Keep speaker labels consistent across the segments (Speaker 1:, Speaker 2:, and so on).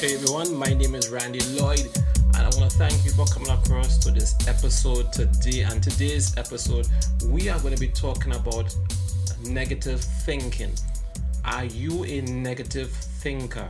Speaker 1: Hey everyone, my name is Randy Lloyd, and I want to thank you for coming across to this episode today. And today's episode, we are going to be talking about negative thinking. Are you a negative thinker?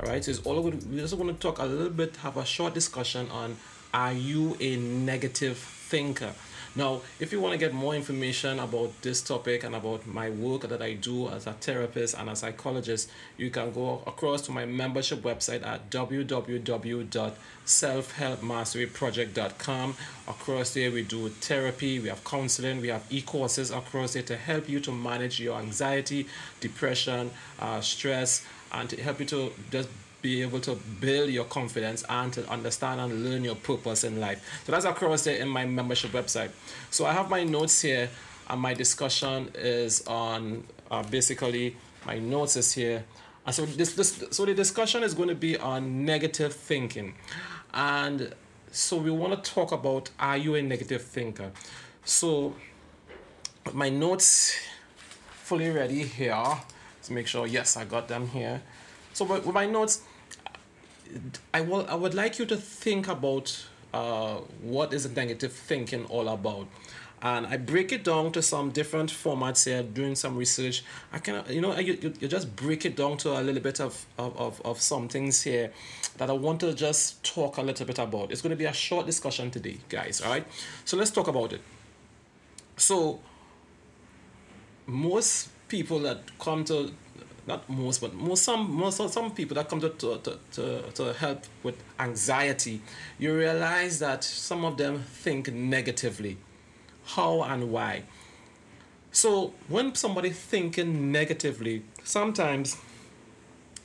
Speaker 1: All right, so it's all we just want to talk a little bit, have a short discussion on are you a negative thinker? Now, if you want to get more information about this topic and about my work that I do as a therapist and a psychologist, you can go across to my membership website at www.selfhelpmasteryproject.com. Across there, we do therapy, we have counseling, we have e courses across there to help you to manage your anxiety, depression, uh, stress, and to help you to just be able to build your confidence and to understand and learn your purpose in life. So that's across there in my membership website. So I have my notes here, and my discussion is on uh, basically my notes is here. And so this, this so the discussion is going to be on negative thinking, and so we want to talk about are you a negative thinker? So my notes fully ready here. Let's make sure yes I got them here. So with my notes, I will I would like you to think about uh, what is negative thinking all about. And I break it down to some different formats here, doing some research. I can, you know, you, you, you just break it down to a little bit of, of, of, of some things here that I want to just talk a little bit about. It's going to be a short discussion today, guys, all right? So let's talk about it. So, most people that come to not most, but most some most some people that come to, to, to, to help with anxiety, you realize that some of them think negatively. How and why? So when somebody thinking negatively, sometimes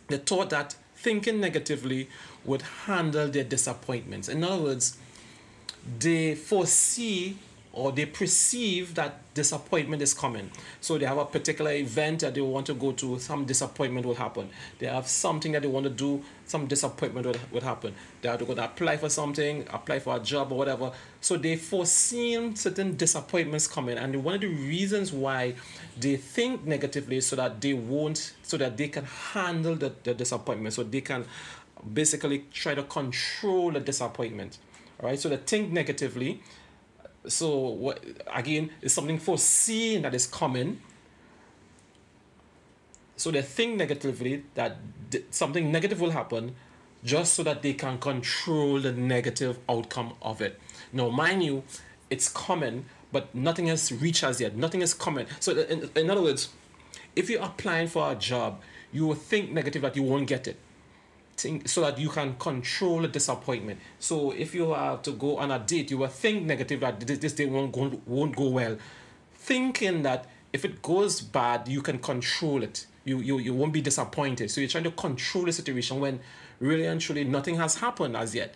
Speaker 1: they thought that thinking negatively would handle their disappointments. In other words, they foresee or they perceive that disappointment is coming. So they have a particular event that they want to go to, some disappointment will happen. They have something that they want to do, some disappointment would happen. They are going to apply for something, apply for a job or whatever. So they foresee certain disappointments coming. And one of the reasons why they think negatively so that they won't, so that they can handle the, the disappointment, so they can basically try to control the disappointment. All right, so they think negatively so what again is something foreseen that is coming. So they think negatively that something negative will happen, just so that they can control the negative outcome of it. Now, mind you, it's coming, but nothing has reached us yet. Nothing is coming. So, in, in other words, if you're applying for a job, you will think negative that you won't get it think so that you can control the disappointment. So if you have to go on a date, you will think negative that this, this date won't go, won't go well, thinking that if it goes bad, you can control it. You, you, you won't be disappointed. So you're trying to control the situation when really and truly nothing has happened as yet.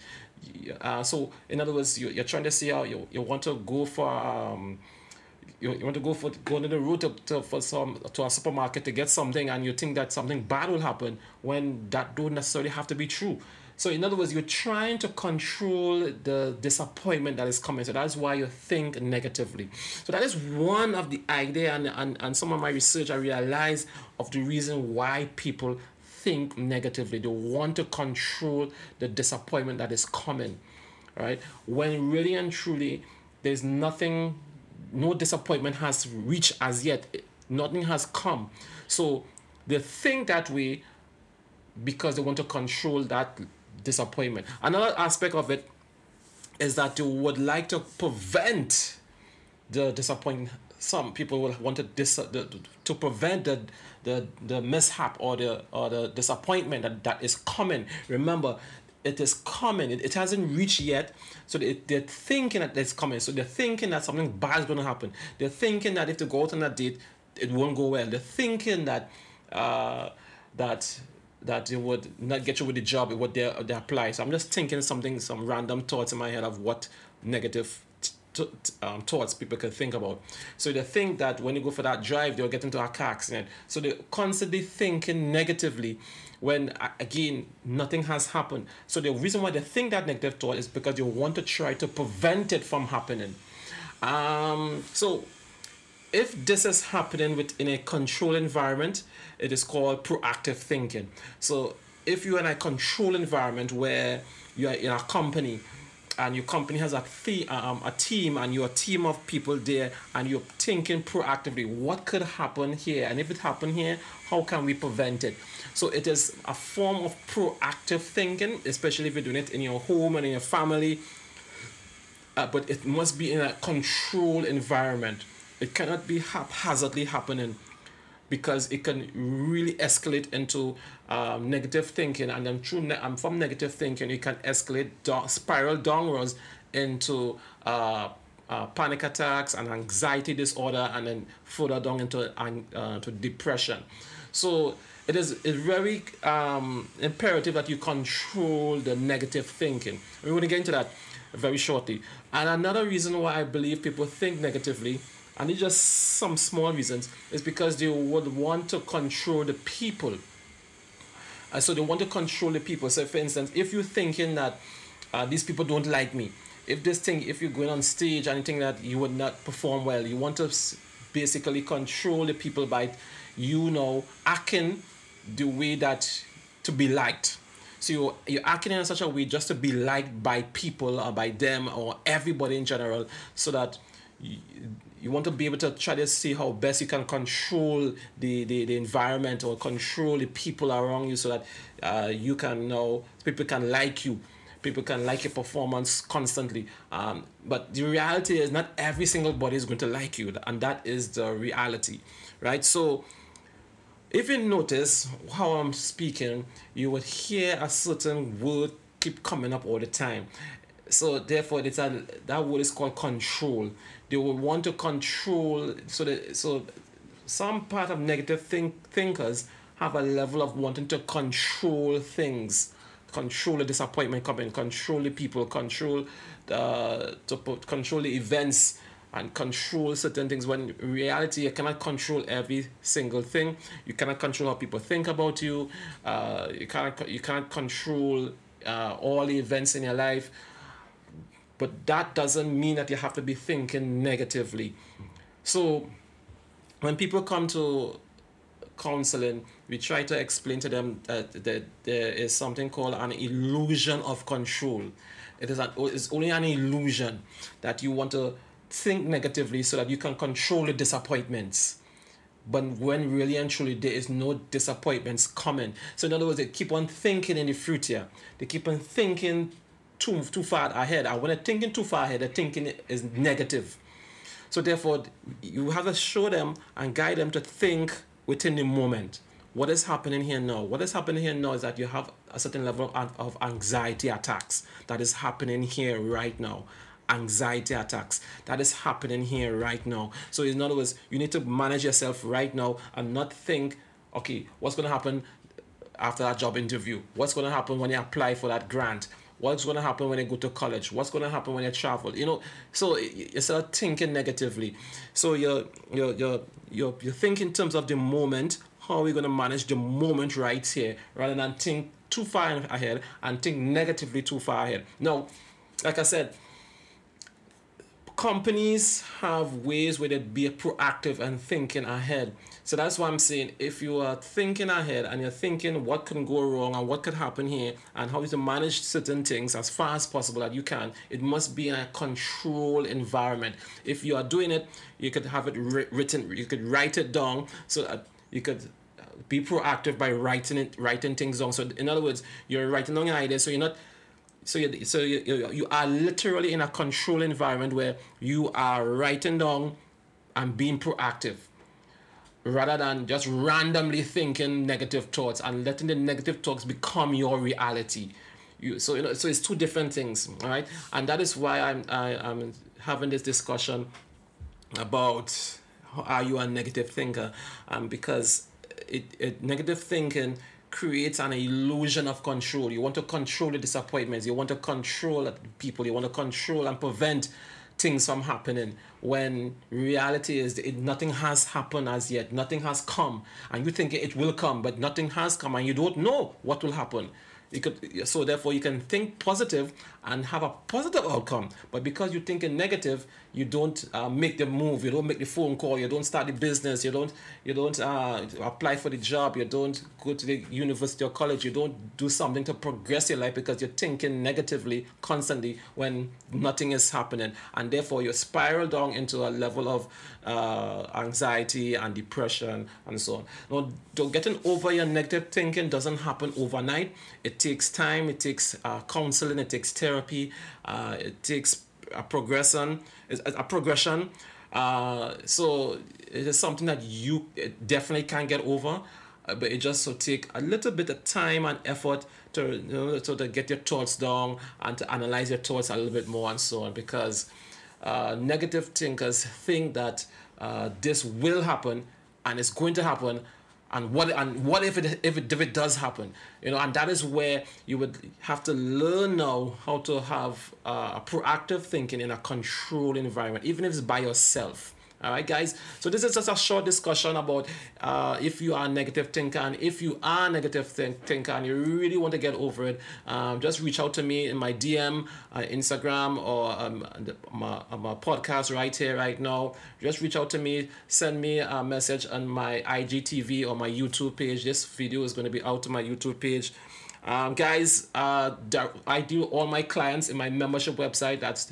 Speaker 1: Uh, so in other words, you, you're trying to see how you, you want to go for um, you, you want to go for go on the route to, to, for some to a supermarket to get something and you think that something bad will happen when that don't necessarily have to be true. So in other words you're trying to control the disappointment that is coming. So that's why you think negatively. So that is one of the idea and, and, and some of my research i realized of the reason why people think negatively. They want to control the disappointment that is coming right? When really and truly there's nothing no disappointment has reached as yet. Nothing has come. So they think that way because they want to control that disappointment. Another aspect of it is that they would like to prevent the disappointment. Some people will want to dis- the, to prevent the, the the mishap or the or the disappointment that, that is coming. Remember, it is coming. It, it hasn't reached yet. So they, they're thinking that it's coming. So they're thinking that something bad is going to happen. They're thinking that if they go out on a date, it won't go well. They're thinking that uh, that that they would not get you with the job what they they apply. So I'm just thinking something, some random thoughts in my head of what negative t- um, thoughts people can think about. So they think that when you go for that drive, they'll get into a car accident. So they're constantly thinking negatively when again nothing has happened. So the reason why they think that negative thought is because you want to try to prevent it from happening. Um, so if this is happening within a controlled environment, it is called proactive thinking. So if you're in a control environment where you're in a company and your company has a, th- um, a team and you're a team of people there and you're thinking proactively what could happen here? And if it happened here how can we prevent it? So it is a form of proactive thinking especially if you're doing it in your home and in your family. Uh, but it must be in a controlled environment. It cannot be haphazardly happening because it can really escalate into um, negative thinking, and then ne- from negative thinking, it can escalate down, spiral downwards into uh, uh, panic attacks and anxiety disorder, and then further down into uh, to depression. So it is it's very um, imperative that you control the negative thinking. We're going to get into that very shortly. And another reason why I believe people think negatively and it's just some small reasons, it's because they would want to control the people. Uh, so they want to control the people. So, for instance, if you're thinking that uh, these people don't like me, if this thing, if you're going on stage anything that you would not perform well, you want to basically control the people by, you know, acting the way that to be liked. So you're, you're acting in such a way just to be liked by people or by them or everybody in general, so that you, you want to be able to try to see how best you can control the, the, the environment or control the people around you so that uh, you can know people can like you. People can like your performance constantly. Um, but the reality is not every single body is going to like you and that is the reality right? So if you notice how i'm speaking you would hear a certain word keep coming up all the time so therefore it's a that word is called control. They will want to control so that so some part of negative think, thinkers have a level of wanting to control things. Control the disappointment coming control the people control the to put, control the events and control certain things when reality you cannot control every single thing. You cannot control how people think about you. Uh, you cannot you cannot control uh, all the events in your life but that doesn't mean that you have to be thinking negatively. So when people come to counseling, we try to explain to them that, that there is something called an illusion of control. It is an, it's only an illusion that you want to think negatively so that you can control the disappointments. But when really and truly there is no disappointments coming. So in other words, they keep on thinking in the future. They keep on thinking too too far ahead. And when they're thinking too far ahead, they're thinking is negative. So therefore, you have to show them and guide them to think within the moment. What is happening here now? What is happening here now is that you have a certain level of, of anxiety attacks that is happening here right now anxiety attacks that is happening here right now. So, in other words, you need to manage yourself right now and not think, okay, what's going to happen after that job interview? What's going to happen when you apply for that grant? What's going to happen when you go to college? What's going to happen when you travel? You know, so you start thinking negatively. So you're you're you're you're, you're thinking in terms of the moment. How are we going to manage the moment right here, rather than think too far ahead and think negatively too far ahead. Now, like I said, companies have ways where they be proactive and thinking ahead. So that's why I'm saying if you are thinking ahead and you're thinking what can go wrong and what could happen here and how to manage certain things as far as possible that you can, it must be in a controlled environment. If you are doing it, you could have it written, you could write it down so that you could uh, be proactive by writing it, writing things down. So in other words, you're writing down an idea, so you're not so you so you, you, are literally in a controlled environment where you are writing down and being proactive rather than just randomly thinking negative thoughts and letting the negative thoughts become your reality. You, so you know, so it's two different things, right? And that is why I'm I, I'm having this discussion about are you a negative thinker, um, because it, it negative thinking creates an illusion of control. You want to control the disappointments. You want to control people. You want to control and prevent things from happening when reality is it, nothing has happened as yet nothing has come. And you think it will come but nothing has come and you don't know what will happen You could so therefore you can think positive and have a positive outcome. But because you're thinking negative, you don't uh, make the move. You don't make the phone call. You don't start the business. You don't you don't uh, apply for the job. You don't go to the university or college. You don't do something to progress your life because you're thinking negatively constantly when nothing is happening, and therefore you spiral down into a level of uh, anxiety and depression and so on. Now, getting over your negative thinking doesn't happen overnight. It takes time. It takes uh, counseling. It takes therapy. Uh, it takes a progression. A progression. Uh, so it is something that you definitely can't get over, uh, but it just so take a little bit of time and effort to you know to get your thoughts down and to analyze your thoughts a little bit more and so on because uh, negative thinkers think that uh, this will happen and it's going to happen and what and what if it if it if it does happen? You know and that is where you would have to learn now how to have uh, a proactive thinking in a controlled environment even if it's by yourself all right, guys. So this is just a short discussion about uh, if you are a negative thinker and if you are a negative think- thinker and you really want to get over it, um, just reach out to me in my DM, uh, Instagram, or um, my, my podcast right here, right now. Just reach out to me, send me a message on my IGTV or my YouTube page. This video is going to be out to my YouTube page. Um, guys, uh, I do all my clients in my membership website. That's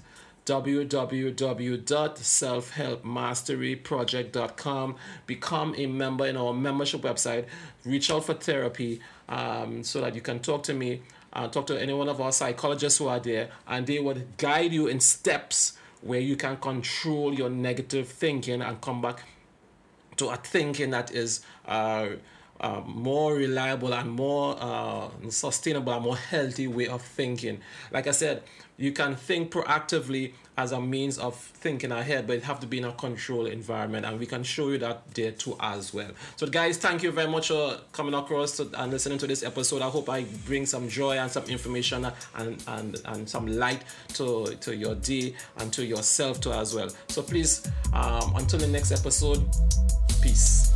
Speaker 1: www.selfhelpmasteryproject.com. Become a member in our membership website. Reach out for therapy um, so that you can talk to me, uh, talk to any one of our psychologists who are there, and they would guide you in steps where you can control your negative thinking and come back to a thinking that is. Uh, uh, more reliable and more uh, sustainable and more healthy way of thinking. Like I said, you can think proactively as a means of thinking ahead, but it have to be in a controlled environment, and we can show you that there too as well. So, guys, thank you very much for coming across to, and listening to this episode. I hope I bring some joy and some information and and, and some light to to your day and to yourself too as well. So, please, um, until the next episode, peace.